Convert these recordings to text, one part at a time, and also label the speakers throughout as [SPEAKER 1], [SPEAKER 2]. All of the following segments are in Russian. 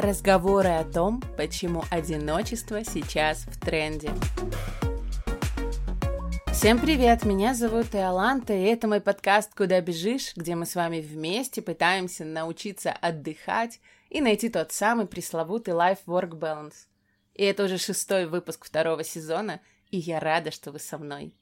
[SPEAKER 1] Разговоры о том, почему одиночество сейчас в тренде. Всем привет, меня зовут Иоланта, и это мой подкаст «Куда бежишь», где мы с вами вместе пытаемся научиться отдыхать и найти тот самый пресловутый life-work balance. И это уже шестой выпуск второго сезона, и я рада, что вы со мной.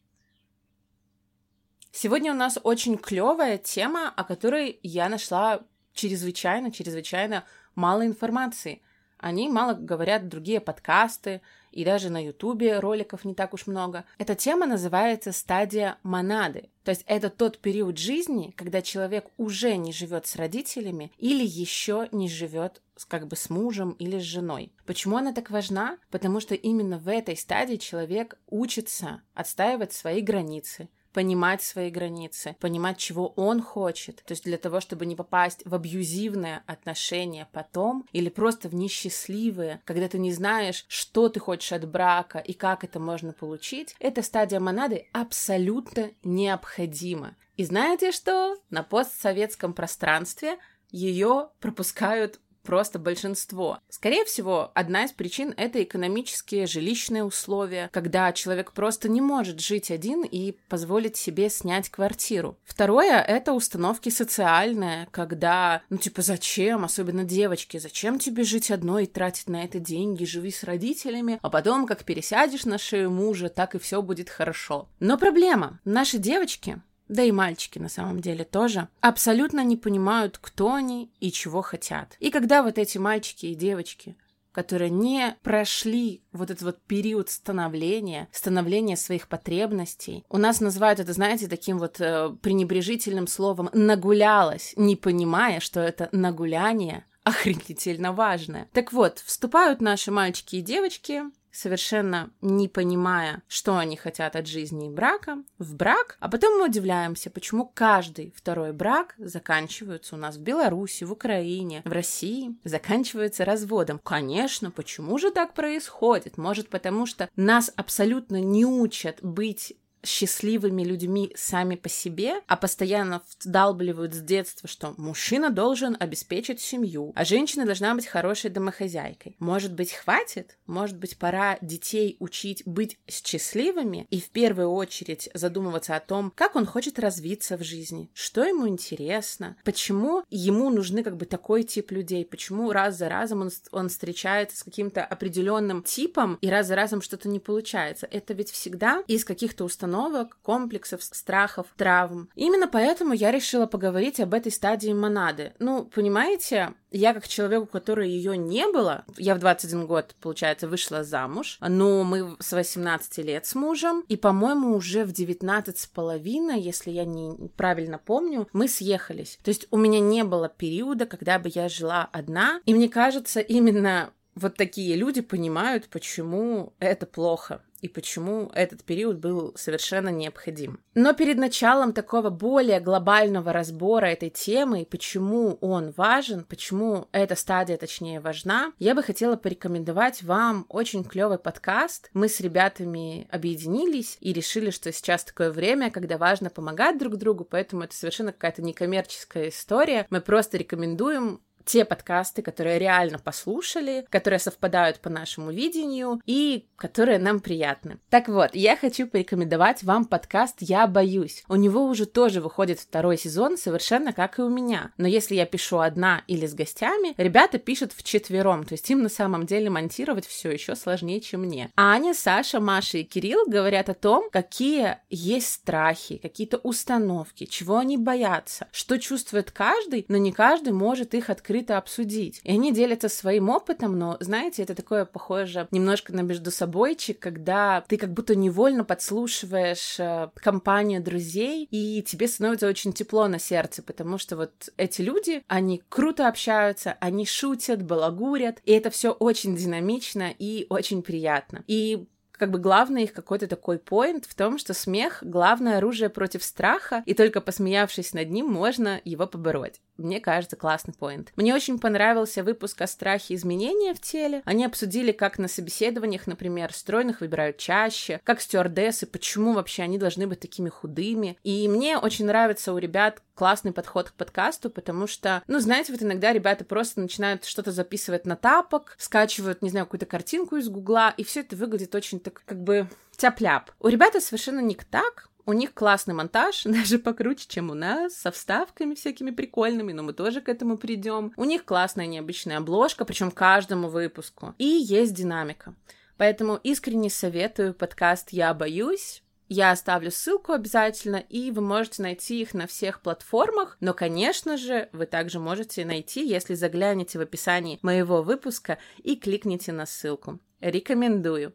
[SPEAKER 1] Сегодня у нас очень клевая тема, о которой я нашла чрезвычайно, чрезвычайно мало информации. Они мало говорят другие подкасты, и даже на Ютубе роликов не так уж много. Эта тема называется стадия монады. То есть это тот период жизни, когда человек уже не живет с родителями или еще не живет как бы с мужем или с женой. Почему она так важна? Потому что именно в этой стадии человек учится отстаивать свои границы, понимать свои границы, понимать, чего он хочет. То есть для того, чтобы не попасть в абьюзивное отношение потом или просто в несчастливые, когда ты не знаешь, что ты хочешь от брака и как это можно получить, эта стадия монады абсолютно необходима. И знаете что? На постсоветском пространстве ее пропускают просто большинство. Скорее всего, одна из причин — это экономические жилищные условия, когда человек просто не может жить один и позволить себе снять квартиру. Второе — это установки социальные, когда, ну типа, зачем, особенно девочки, зачем тебе жить одной и тратить на это деньги, живи с родителями, а потом, как пересядешь на шею мужа, так и все будет хорошо. Но проблема. Наши девочки да и мальчики на самом деле тоже, абсолютно не понимают, кто они и чего хотят. И когда вот эти мальчики и девочки которые не прошли вот этот вот период становления, становления своих потребностей. У нас называют это, знаете, таким вот э, пренебрежительным словом «нагулялась», не понимая, что это нагуляние охренительно важное. Так вот, вступают наши мальчики и девочки совершенно не понимая, что они хотят от жизни и брака, в брак, а потом мы удивляемся, почему каждый второй брак заканчивается у нас в Беларуси, в Украине, в России, заканчивается разводом. Конечно, почему же так происходит? Может, потому что нас абсолютно не учат быть счастливыми людьми сами по себе, а постоянно вдалбливают с детства, что мужчина должен обеспечить семью, а женщина должна быть хорошей домохозяйкой. Может быть, хватит? Может быть, пора детей учить быть счастливыми и в первую очередь задумываться о том, как он хочет развиться в жизни, что ему интересно, почему ему нужны как бы такой тип людей, почему раз за разом он, он встречается с каким-то определенным типом и раз за разом что-то не получается. Это ведь всегда из каких-то установок установок, комплексов, страхов, травм. Именно поэтому я решила поговорить об этой стадии монады. Ну, понимаете, я как человек, у которой ее не было, я в 21 год, получается, вышла замуж, но мы с 18 лет с мужем, и, по-моему, уже в 19 с половиной, если я не правильно помню, мы съехались. То есть у меня не было периода, когда бы я жила одна, и мне кажется, именно вот такие люди понимают, почему это плохо и почему этот период был совершенно необходим. Но перед началом такого более глобального разбора этой темы почему он важен, почему эта стадия, точнее, важна, я бы хотела порекомендовать вам очень клевый подкаст. Мы с ребятами объединились и решили, что сейчас такое время, когда важно помогать друг другу, поэтому это совершенно какая-то некоммерческая история. Мы просто рекомендуем те подкасты, которые реально послушали, которые совпадают по нашему видению и которые нам приятны. Так вот, я хочу порекомендовать вам подкаст «Я боюсь». У него уже тоже выходит второй сезон, совершенно как и у меня. Но если я пишу одна или с гостями, ребята пишут в четвером, то есть им на самом деле монтировать все еще сложнее, чем мне. Аня, Саша, Маша и Кирилл говорят о том, какие есть страхи, какие-то установки, чего они боятся, что чувствует каждый, но не каждый может их открыть открыто обсудить. И они делятся своим опытом, но, знаете, это такое похоже немножко на между собойчик, когда ты как будто невольно подслушиваешь э, компанию друзей, и тебе становится очень тепло на сердце, потому что вот эти люди, они круто общаются, они шутят, балагурят, и это все очень динамично и очень приятно. И как бы главный их какой-то такой поинт в том, что смех — главное оружие против страха, и только посмеявшись над ним, можно его побороть. Мне кажется, классный поинт. Мне очень понравился выпуск о страхе изменения в теле. Они обсудили, как на собеседованиях, например, стройных выбирают чаще, как стюардессы, почему вообще они должны быть такими худыми. И мне очень нравится у ребят классный подход к подкасту, потому что, ну, знаете, вот иногда ребята просто начинают что-то записывать на тапок, скачивают, не знаю, какую-то картинку из гугла, и все это выглядит очень так, как бы тяп-ляп. У ребят совершенно не так, у них классный монтаж, даже покруче, чем у нас, со вставками всякими прикольными, но мы тоже к этому придем. У них классная необычная обложка, причем каждому выпуску. И есть динамика. Поэтому искренне советую подкаст «Я боюсь». Я оставлю ссылку обязательно, и вы можете найти их на всех платформах, но, конечно же, вы также можете найти, если заглянете в описании моего выпуска и кликните на ссылку. Рекомендую.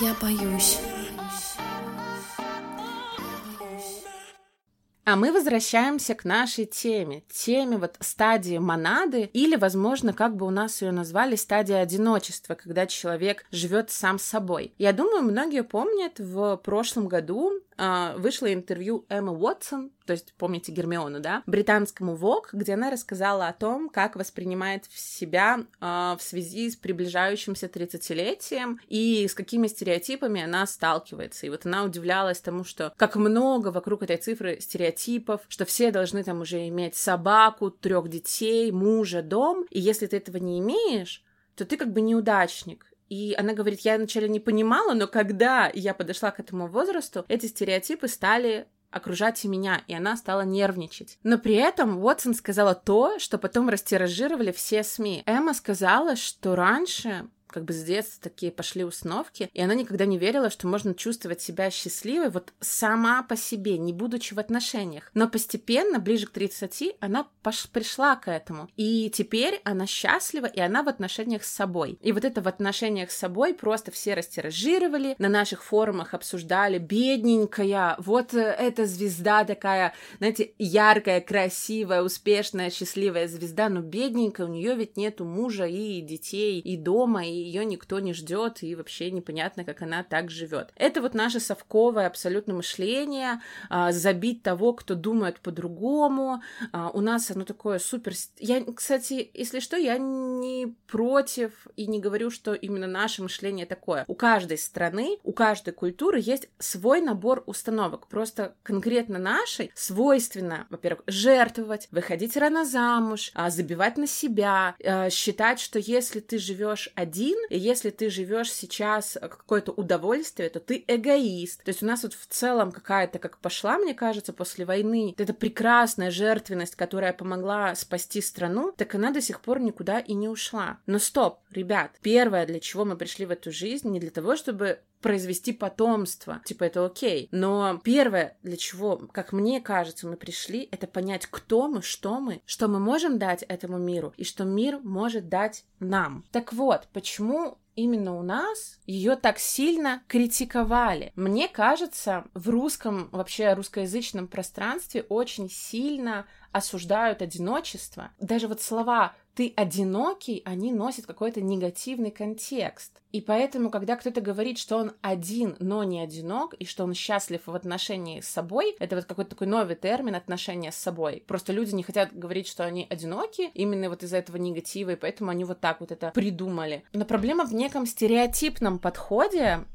[SPEAKER 1] Я боюсь. А мы возвращаемся к нашей теме, теме вот стадии монады, или, возможно, как бы у нас ее назвали, стадия одиночества, когда человек живет сам собой. Я думаю, многие помнят, в прошлом году э, вышло интервью Эммы Уотсон, то есть, помните Гермиону, да, британскому Vogue, где она рассказала о том, как воспринимает себя э, в связи с приближающимся 30-летием и с какими стереотипами она сталкивается. И вот она удивлялась тому, что как много вокруг этой цифры стереотипов, что все должны там уже иметь собаку, трех детей, мужа, дом, и если ты этого не имеешь, то ты как бы неудачник. И она говорит, я вначале не понимала, но когда я подошла к этому возрасту, эти стереотипы стали окружать меня, и она стала нервничать. Но при этом Уотсон сказала то, что потом растиражировали все СМИ. Эмма сказала, что раньше как бы с детства такие пошли установки, и она никогда не верила, что можно чувствовать себя счастливой вот сама по себе, не будучи в отношениях. Но постепенно, ближе к 30, она пош- пришла к этому. И теперь она счастлива, и она в отношениях с собой. И вот это в отношениях с собой просто все растиражировали, на наших форумах обсуждали, бедненькая, вот э, эта звезда такая, знаете, яркая, красивая, успешная, счастливая звезда, но бедненькая, у нее ведь нету мужа и детей, и дома, и ее никто не ждет, и вообще непонятно, как она так живет. Это вот наше совковое абсолютно мышление, а, забить того, кто думает по-другому. А, у нас оно такое супер... Я, кстати, если что, я не против и не говорю, что именно наше мышление такое. У каждой страны, у каждой культуры есть свой набор установок. Просто конкретно нашей свойственно, во-первых, жертвовать, выходить рано замуж, а, забивать на себя, считать, что если ты живешь один, один, и если ты живешь сейчас какое-то удовольствие, то ты эгоист. То есть у нас вот в целом какая-то, как пошла, мне кажется, после войны, эта прекрасная жертвенность, которая помогла спасти страну, так она до сих пор никуда и не ушла. Но стоп, ребят, первое, для чего мы пришли в эту жизнь, не для того, чтобы произвести потомство. Типа, это окей. Но первое, для чего, как мне кажется, мы пришли, это понять, кто мы, что мы, что мы можем дать этому миру, и что мир может дать нам. Так вот, почему именно у нас ее так сильно критиковали. Мне кажется, в русском, вообще русскоязычном пространстве очень сильно осуждают одиночество. Даже вот слова «ты одинокий», они носят какой-то негативный контекст. И поэтому, когда кто-то говорит, что он один, но не одинок, и что он счастлив в отношении с собой, это вот какой-то такой новый термин отношения с собой. Просто люди не хотят говорить, что они одиноки, именно вот из-за этого негатива, и поэтому они вот так вот это придумали. Но проблема в неком стереотипном подходе,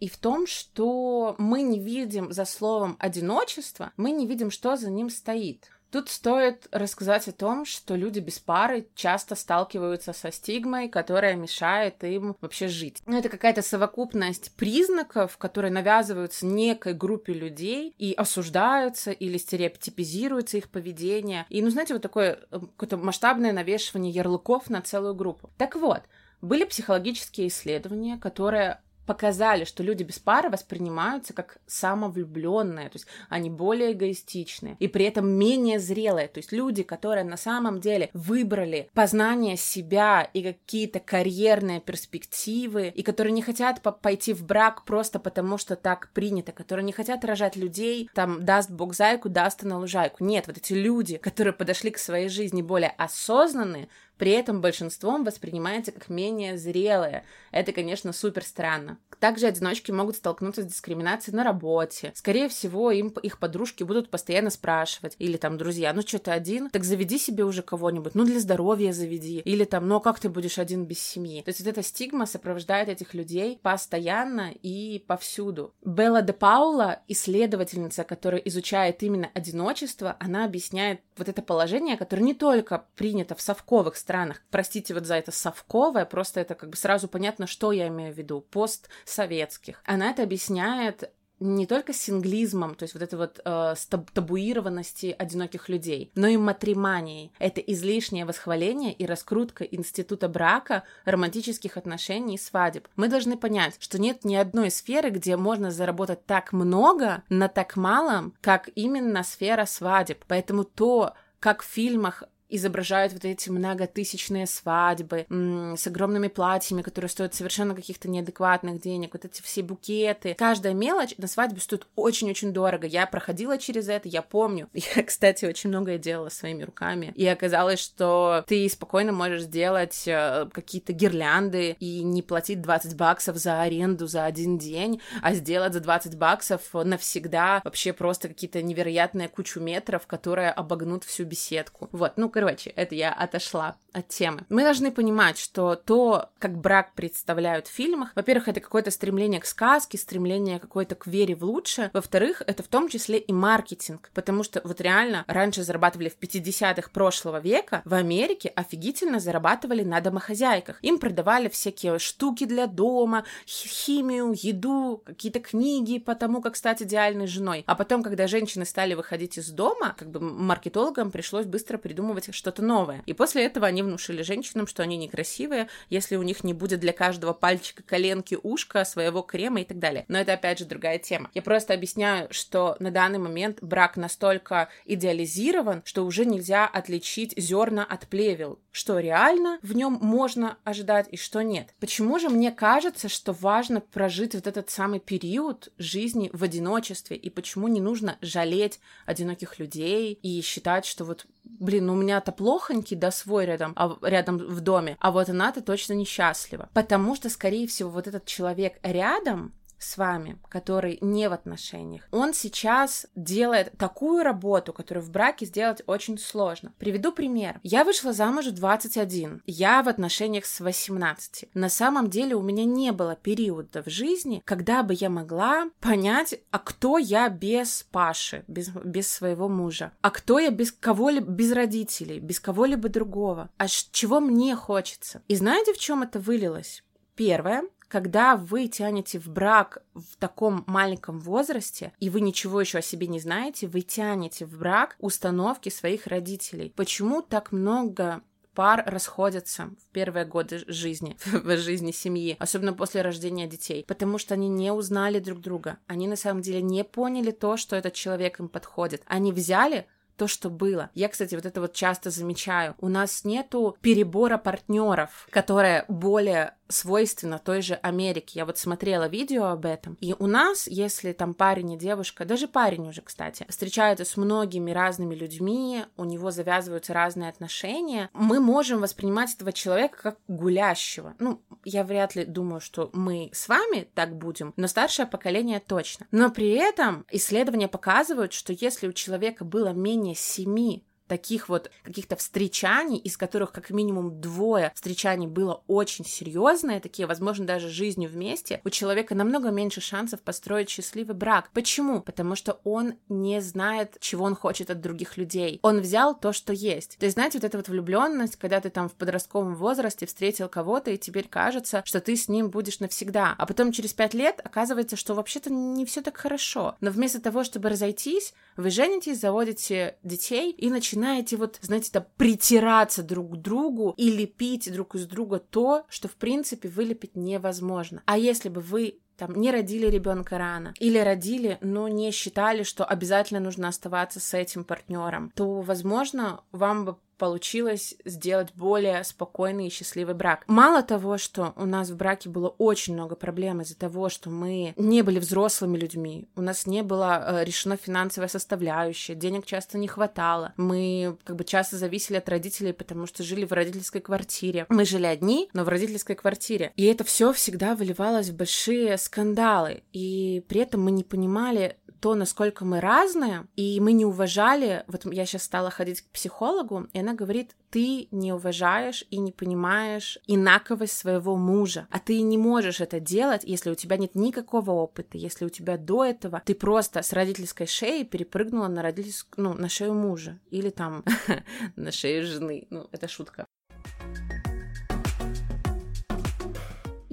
[SPEAKER 1] и в том, что мы не видим за словом одиночество, мы не видим, что за ним стоит. Тут стоит рассказать о том, что люди без пары часто сталкиваются со стигмой, которая мешает им вообще жить. Ну, это какая-то совокупность признаков, которые навязываются некой группе людей и осуждаются или стереотипизируется их поведение. И, ну, знаете, вот такое э, какое-то масштабное навешивание ярлыков на целую группу. Так вот, были психологические исследования, которые показали, что люди без пары воспринимаются как самовлюбленные, то есть они более эгоистичные и при этом менее зрелые, то есть люди, которые на самом деле выбрали познание себя и какие-то карьерные перспективы, и которые не хотят по пойти в брак просто потому, что так принято, которые не хотят рожать людей, там, даст бог зайку, даст на лужайку. Нет, вот эти люди, которые подошли к своей жизни более осознанные, при этом большинством воспринимается как менее зрелое. Это, конечно, супер странно. Также одиночки могут столкнуться с дискриминацией на работе. Скорее всего, им их подружки будут постоянно спрашивать. Или там, друзья, ну что ты один? Так заведи себе уже кого-нибудь. Ну для здоровья заведи. Или там, ну а как ты будешь один без семьи? То есть вот эта стигма сопровождает этих людей постоянно и повсюду. Белла де Паула, исследовательница, которая изучает именно одиночество, она объясняет вот это положение, которое не только принято в совковых странах. Простите вот за это совковое, просто это как бы сразу понятно, что я имею в виду. Постсоветских. Она это объясняет не только синглизмом, то есть вот этой вот э, табуированности одиноких людей, но и матриманией. Это излишнее восхваление и раскрутка института брака, романтических отношений и свадеб. Мы должны понять, что нет ни одной сферы, где можно заработать так много на так малом, как именно сфера свадеб. Поэтому то, как в фильмах изображают вот эти многотысячные свадьбы с огромными платьями, которые стоят совершенно каких-то неадекватных денег, вот эти все букеты. Каждая мелочь на свадьбе стоит очень-очень дорого. Я проходила через это, я помню. Я, кстати, очень многое делала своими руками. И оказалось, что ты спокойно можешь сделать э, какие-то гирлянды и не платить 20 баксов за аренду за один день, а сделать за 20 баксов навсегда вообще просто какие-то невероятные кучу метров, которые обогнут всю беседку. Вот, ну, короче, это я отошла от темы. Мы должны понимать, что то, как брак представляют в фильмах, во-первых, это какое-то стремление к сказке, стремление какое-то к вере в лучшее. Во-вторых, это в том числе и маркетинг, потому что вот реально раньше зарабатывали в 50-х прошлого века в Америке офигительно зарабатывали на домохозяйках. Им продавали всякие штуки для дома, химию, еду, какие-то книги по тому, как стать идеальной женой. А потом, когда женщины стали выходить из дома, как бы маркетологам пришлось быстро придумывать делать что-то новое. И после этого они внушили женщинам, что они некрасивые, если у них не будет для каждого пальчика, коленки, ушка, своего крема и так далее. Но это, опять же, другая тема. Я просто объясняю, что на данный момент брак настолько идеализирован, что уже нельзя отличить зерна от плевел. Что реально в нем можно ожидать и что нет. Почему же мне кажется, что важно прожить вот этот самый период жизни в одиночестве, и почему не нужно жалеть одиноких людей и считать, что вот блин, ну у меня-то плохонький, да, свой рядом, а, рядом в доме, а вот она-то точно несчастлива. Потому что, скорее всего, вот этот человек рядом, с вами, который не в отношениях, он сейчас делает такую работу, которую в браке сделать очень сложно. Приведу пример. Я вышла замуж в 21, я в отношениях с 18. На самом деле у меня не было периода в жизни, когда бы я могла понять, а кто я без Паши, без, без своего мужа, а кто я без кого-либо, без родителей, без кого-либо другого, а чего мне хочется. И знаете, в чем это вылилось? Первое, когда вы тянете в брак в таком маленьком возрасте, и вы ничего еще о себе не знаете, вы тянете в брак установки своих родителей. Почему так много пар расходятся в первые годы жизни, в жизни семьи, особенно после рождения детей, потому что они не узнали друг друга, они на самом деле не поняли то, что этот человек им подходит. Они взяли то, что было. Я, кстати, вот это вот часто замечаю. У нас нету перебора партнеров, которое более свойственно той же Америке. Я вот смотрела видео об этом. И у нас, если там парень и девушка, даже парень уже, кстати, встречаются с многими разными людьми, у него завязываются разные отношения, мы можем воспринимать этого человека как гулящего. Ну, я вряд ли думаю, что мы с вами так будем, но старшее поколение точно. Но при этом исследования показывают, что если у человека было менее семи таких вот каких-то встречаний, из которых как минимум двое встречаний было очень серьезные, такие, возможно, даже жизнью вместе, у человека намного меньше шансов построить счастливый брак. Почему? Потому что он не знает, чего он хочет от других людей. Он взял то, что есть. То есть, знаете, вот эта вот влюбленность, когда ты там в подростковом возрасте встретил кого-то, и теперь кажется, что ты с ним будешь навсегда. А потом через пять лет оказывается, что вообще-то не все так хорошо. Но вместо того, чтобы разойтись, вы женитесь, заводите детей и начинаете вот, знаете, да, притираться друг к другу и лепить друг из друга то, что, в принципе, вылепить невозможно. А если бы вы там не родили ребенка рано или родили, но не считали, что обязательно нужно оставаться с этим партнером, то, возможно, вам бы получилось сделать более спокойный и счастливый брак. Мало того, что у нас в браке было очень много проблем из-за того, что мы не были взрослыми людьми, у нас не было э, решено финансовая составляющая, денег часто не хватало, мы как бы часто зависели от родителей, потому что жили в родительской квартире. Мы жили одни, но в родительской квартире. И это все всегда выливалось в большие скандалы. И при этом мы не понимали, то, насколько мы разные, и мы не уважали, вот я сейчас стала ходить к психологу, и она говорит, ты не уважаешь и не понимаешь инаковость своего мужа, а ты не можешь это делать, если у тебя нет никакого опыта, если у тебя до этого ты просто с родительской шеи перепрыгнула на родительскую, ну, на шею мужа, или там на шею жены, ну, это шутка.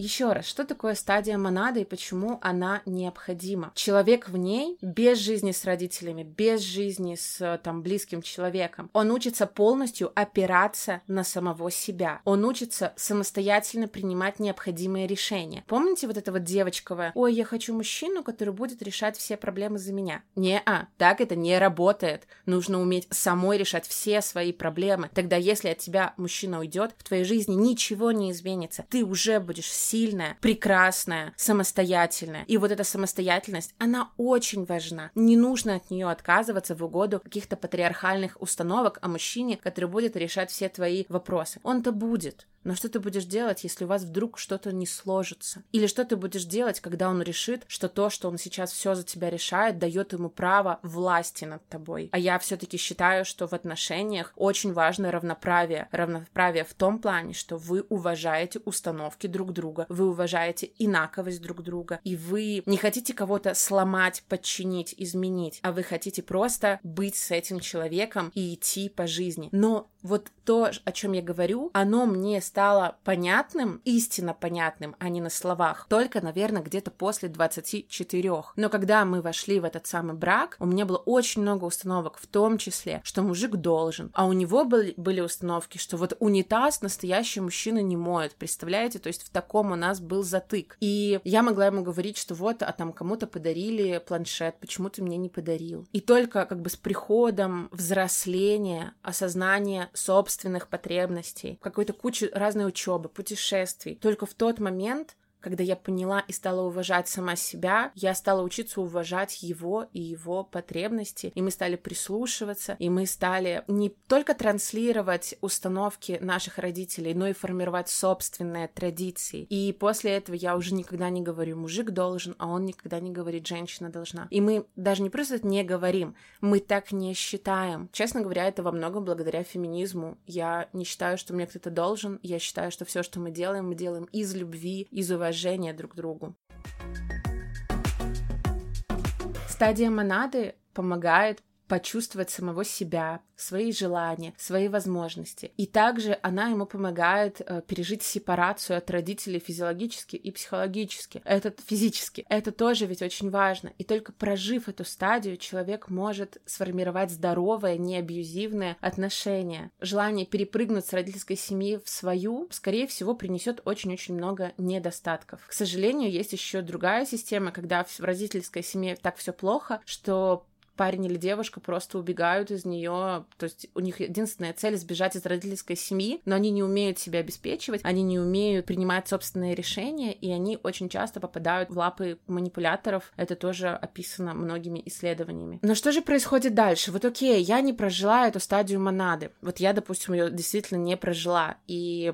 [SPEAKER 1] Еще раз, что такое стадия монады и почему она необходима? Человек в ней без жизни с родителями, без жизни с там близким человеком, он учится полностью опираться на самого себя. Он учится самостоятельно принимать необходимые решения. Помните вот это вот девочковое? Ой, я хочу мужчину, который будет решать все проблемы за меня. Не-а, так это не работает. Нужно уметь самой решать все свои проблемы. Тогда, если от тебя мужчина уйдет, в твоей жизни ничего не изменится. Ты уже будешь сильная, прекрасная, самостоятельная. И вот эта самостоятельность, она очень важна. Не нужно от нее отказываться в угоду каких-то патриархальных установок о мужчине, который будет решать все твои вопросы. Он-то будет. Но что ты будешь делать, если у вас вдруг что-то не сложится? Или что ты будешь делать, когда он решит, что то, что он сейчас все за тебя решает, дает ему право власти над тобой? А я все-таки считаю, что в отношениях очень важно равноправие. Равноправие в том плане, что вы уважаете установки друг друга, вы уважаете инаковость друг друга, и вы не хотите кого-то сломать, подчинить, изменить, а вы хотите просто быть с этим человеком и идти по жизни. Но вот то, о чем я говорю, оно мне стало понятным, истинно понятным, а не на словах, только, наверное, где-то после 24. Но когда мы вошли в этот самый брак, у меня было очень много установок, в том числе, что мужик должен, а у него были, были установки, что вот унитаз настоящий мужчина не моет, представляете? То есть в таком у нас был затык. И я могла ему говорить, что вот, а там кому-то подарили планшет, почему ты мне не подарил? И только как бы с приходом взросления, осознания собственных потребностей, какой-то кучу разной учебы, путешествий. Только в тот момент когда я поняла и стала уважать сама себя, я стала учиться уважать его и его потребности, и мы стали прислушиваться, и мы стали не только транслировать установки наших родителей, но и формировать собственные традиции. И после этого я уже никогда не говорю «мужик должен», а он никогда не говорит «женщина должна». И мы даже не просто не говорим, мы так не считаем. Честно говоря, это во многом благодаря феминизму. Я не считаю, что мне кто-то должен, я считаю, что все, что мы делаем, мы делаем из любви, из уважения уважения друг к другу. Стадия монады помогает почувствовать самого себя, свои желания, свои возможности. И также она ему помогает э, пережить сепарацию от родителей физиологически и психологически. Это физически. Это тоже ведь очень важно. И только прожив эту стадию, человек может сформировать здоровое, неабьюзивное отношение. Желание перепрыгнуть с родительской семьи в свою, скорее всего, принесет очень-очень много недостатков. К сожалению, есть еще другая система, когда в родительской семье так все плохо, что парень или девушка просто убегают из нее, то есть у них единственная цель сбежать из родительской семьи, но они не умеют себя обеспечивать, они не умеют принимать собственные решения, и они очень часто попадают в лапы манипуляторов. Это тоже описано многими исследованиями. Но что же происходит дальше? Вот окей, я не прожила эту стадию монады. Вот я, допустим, ее действительно не прожила. И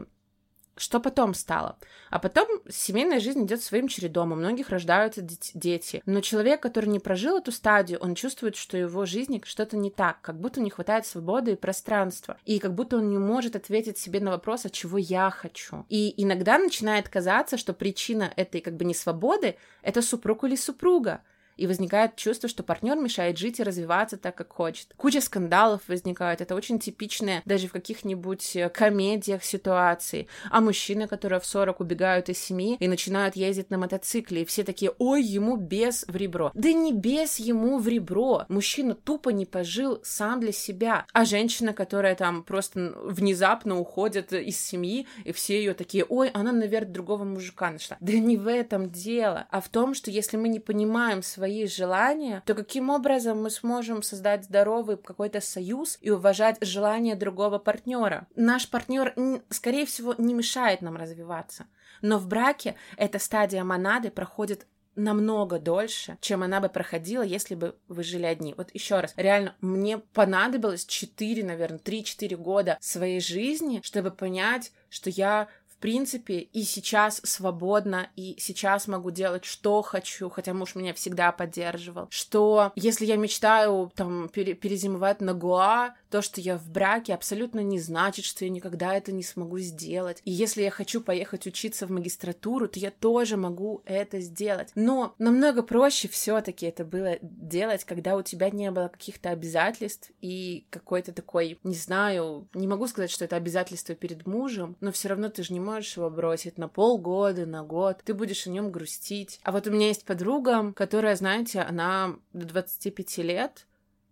[SPEAKER 1] что потом стало? А потом семейная жизнь идет своим чередом, у многих рождаются дети. Но человек, который не прожил эту стадию, он чувствует, что его жизни что-то не так, как будто не хватает свободы и пространства. И как будто он не может ответить себе на вопрос, а чего я хочу. И иногда начинает казаться, что причина этой как бы не свободы — это супруг или супруга и возникает чувство, что партнер мешает жить и развиваться так, как хочет. Куча скандалов возникает, это очень типичное даже в каких-нибудь э, комедиях ситуации. А мужчины, которые в 40 убегают из семьи и начинают ездить на мотоцикле, и все такие, ой, ему без в ребро. Да не без ему в ребро. Мужчина тупо не пожил сам для себя. А женщина, которая там просто внезапно уходит из семьи, и все ее такие, ой, она, наверное, другого мужика нашла. Да не в этом дело, а в том, что если мы не понимаем свои свои желания, то каким образом мы сможем создать здоровый какой-то союз и уважать желания другого партнера? Наш партнер, скорее всего, не мешает нам развиваться. Но в браке эта стадия монады проходит намного дольше, чем она бы проходила, если бы вы жили одни. Вот еще раз, реально, мне понадобилось 4, наверное, 3-4 года своей жизни, чтобы понять, что я в принципе, и сейчас свободна, и сейчас могу делать, что хочу, хотя муж меня всегда поддерживал, что если я мечтаю там пере перезимовать на Гуа, то, что я в браке, абсолютно не значит, что я никогда это не смогу сделать. И если я хочу поехать учиться в магистратуру, то я тоже могу это сделать. Но намного проще все-таки это было делать, когда у тебя не было каких-то обязательств и какой-то такой, не знаю, не могу сказать, что это обязательство перед мужем, но все равно ты же не можешь его бросить на полгода, на год, ты будешь о нем грустить. А вот у меня есть подруга, которая, знаете, она до 25 лет,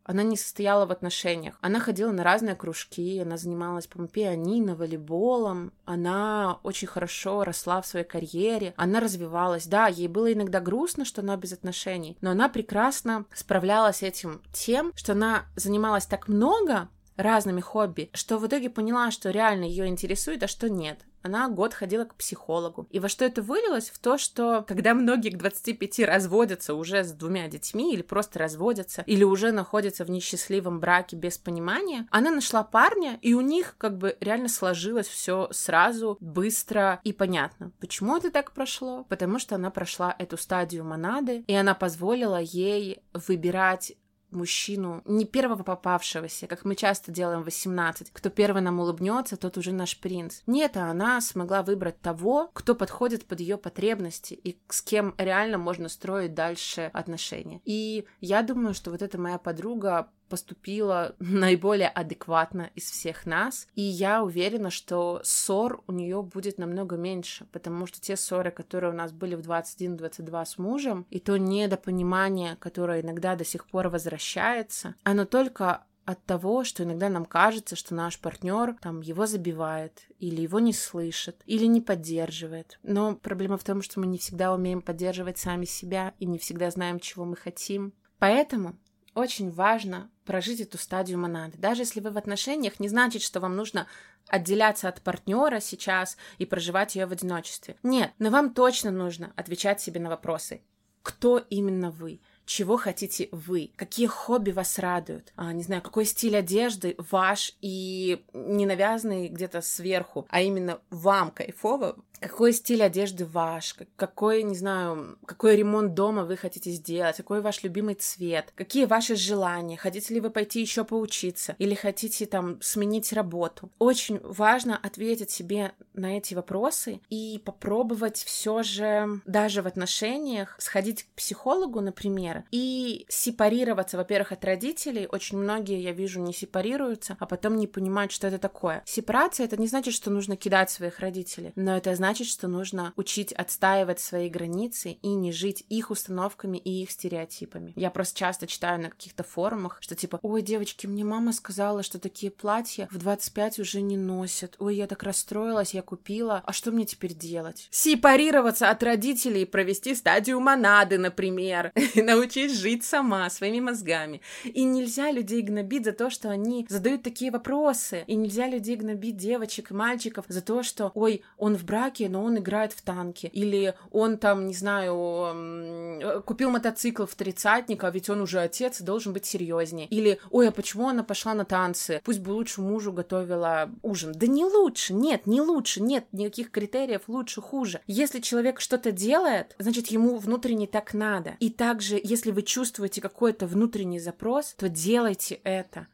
[SPEAKER 1] она не состояла в отношениях. Она ходила на разные кружки, она занималась, по пианино, волейболом. Она очень хорошо росла в своей карьере, она развивалась. Да, ей было иногда грустно, что она без отношений, но она прекрасно справлялась этим тем, что она занималась так много, разными хобби, что в итоге поняла, что реально ее интересует, а что нет она год ходила к психологу. И во что это вылилось? В то, что когда многие к 25 разводятся уже с двумя детьми или просто разводятся, или уже находятся в несчастливом браке без понимания, она нашла парня, и у них как бы реально сложилось все сразу, быстро и понятно. Почему это так прошло? Потому что она прошла эту стадию монады, и она позволила ей выбирать мужчину, не первого попавшегося, как мы часто делаем в 18. Кто первый нам улыбнется, тот уже наш принц. Нет, а она смогла выбрать того, кто подходит под ее потребности и с кем реально можно строить дальше отношения. И я думаю, что вот эта моя подруга поступила наиболее адекватно из всех нас, и я уверена, что ссор у нее будет намного меньше, потому что те ссоры, которые у нас были в 21-22 с мужем, и то недопонимание, которое иногда до сих пор возвращается, оно только от того, что иногда нам кажется, что наш партнер там его забивает, или его не слышит, или не поддерживает. Но проблема в том, что мы не всегда умеем поддерживать сами себя и не всегда знаем, чего мы хотим. Поэтому очень важно прожить эту стадию монады. Даже если вы в отношениях, не значит, что вам нужно отделяться от партнера сейчас и проживать ее в одиночестве. Нет, но вам точно нужно отвечать себе на вопросы. Кто именно вы? Чего хотите вы, какие хобби вас радуют, а, не знаю, какой стиль одежды ваш и не навязанный где-то сверху, а именно вам кайфово, какой стиль одежды ваш, какой, не знаю, какой ремонт дома вы хотите сделать, какой ваш любимый цвет, какие ваши желания, хотите ли вы пойти еще поучиться или хотите там сменить работу. Очень важно ответить себе на эти вопросы и попробовать все же даже в отношениях сходить к психологу, например, и сепарироваться, во-первых, от родителей. Очень многие, я вижу, не сепарируются, а потом не понимают, что это такое. Сепарация — это не значит, что нужно кидать своих родителей, но это значит, что нужно учить отстаивать свои границы и не жить их установками и их стереотипами. Я просто часто читаю на каких-то форумах, что типа, ой, девочки, мне мама сказала, что такие платья в 25 уже не носят. Ой, я так расстроилась, я купила. А что мне теперь делать? Сепарироваться от родителей и провести стадию монады, например. Научись жить сама, своими мозгами. И нельзя людей гнобить за то, что они задают такие вопросы. И нельзя людей гнобить девочек и мальчиков за то, что, ой, он в браке, но он играет в танки. Или он там, не знаю, купил мотоцикл в тридцатник, а ведь он уже отец должен быть серьезнее. Или, ой, а почему она пошла на танцы? Пусть бы лучше мужу готовила ужин. Да не лучше, нет, не лучше, нет никаких критериев лучше, хуже. Если человек что-то делает, значит, ему внутренне так надо. И также, если вы чувствуете какой-то внутренний запрос, то делайте это.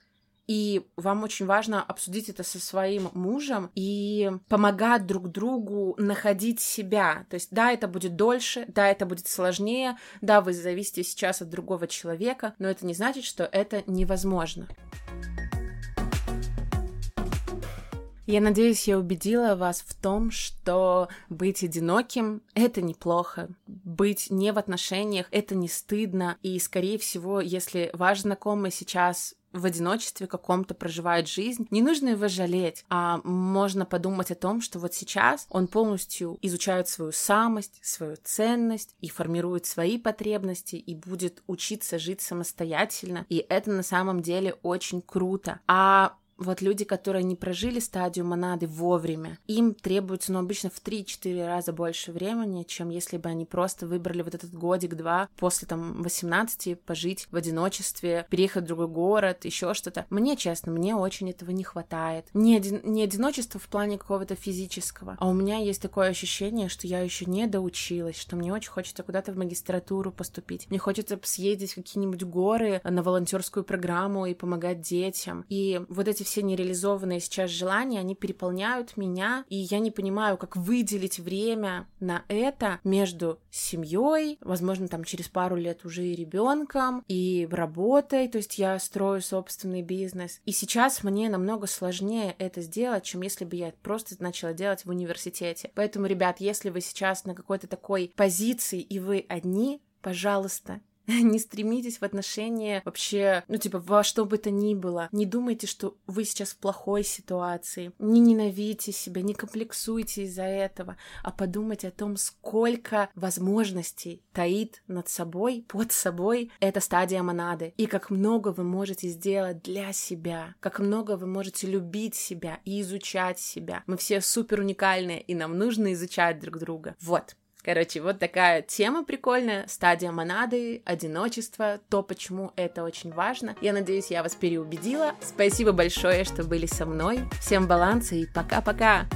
[SPEAKER 1] И вам очень важно обсудить это со своим мужем и помогать друг другу находить себя. То есть, да, это будет дольше, да, это будет сложнее, да, вы зависите сейчас от другого человека, но это не значит, что это невозможно. Я надеюсь, я убедила вас в том, что быть одиноким — это неплохо. Быть не в отношениях — это не стыдно. И, скорее всего, если ваш знакомый сейчас в одиночестве каком-то проживает жизнь, не нужно его жалеть, а можно подумать о том, что вот сейчас он полностью изучает свою самость, свою ценность и формирует свои потребности и будет учиться жить самостоятельно. И это на самом деле очень круто. А вот люди, которые не прожили стадию монады вовремя, им требуется, ну, обычно в 3-4 раза больше времени, чем если бы они просто выбрали вот этот годик-два после, там, 18 пожить в одиночестве, переехать в другой город, еще что-то. Мне, честно, мне очень этого не хватает. Не, один, не одиночество в плане какого-то физического, а у меня есть такое ощущение, что я еще не доучилась, что мне очень хочется куда-то в магистратуру поступить. Мне хочется съездить в какие-нибудь горы на волонтерскую программу и помогать детям. И вот эти все нереализованные сейчас желания, они переполняют меня, и я не понимаю, как выделить время на это между семьей, возможно, там через пару лет уже и ребенком, и работой, то есть я строю собственный бизнес. И сейчас мне намного сложнее это сделать, чем если бы я просто начала делать в университете. Поэтому, ребят, если вы сейчас на какой-то такой позиции и вы одни, пожалуйста, не стремитесь в отношения вообще, ну, типа, во что бы то ни было. Не думайте, что вы сейчас в плохой ситуации. Не ненавидьте себя, не комплексуйте из-за этого, а подумайте о том, сколько возможностей таит над собой, под собой эта стадия монады. И как много вы можете сделать для себя, как много вы можете любить себя и изучать себя. Мы все супер уникальные, и нам нужно изучать друг друга. Вот. Короче, вот такая тема прикольная. Стадия монады, одиночество, то, почему это очень важно. Я надеюсь, я вас переубедила. Спасибо большое, что были со мной. Всем баланса и пока-пока!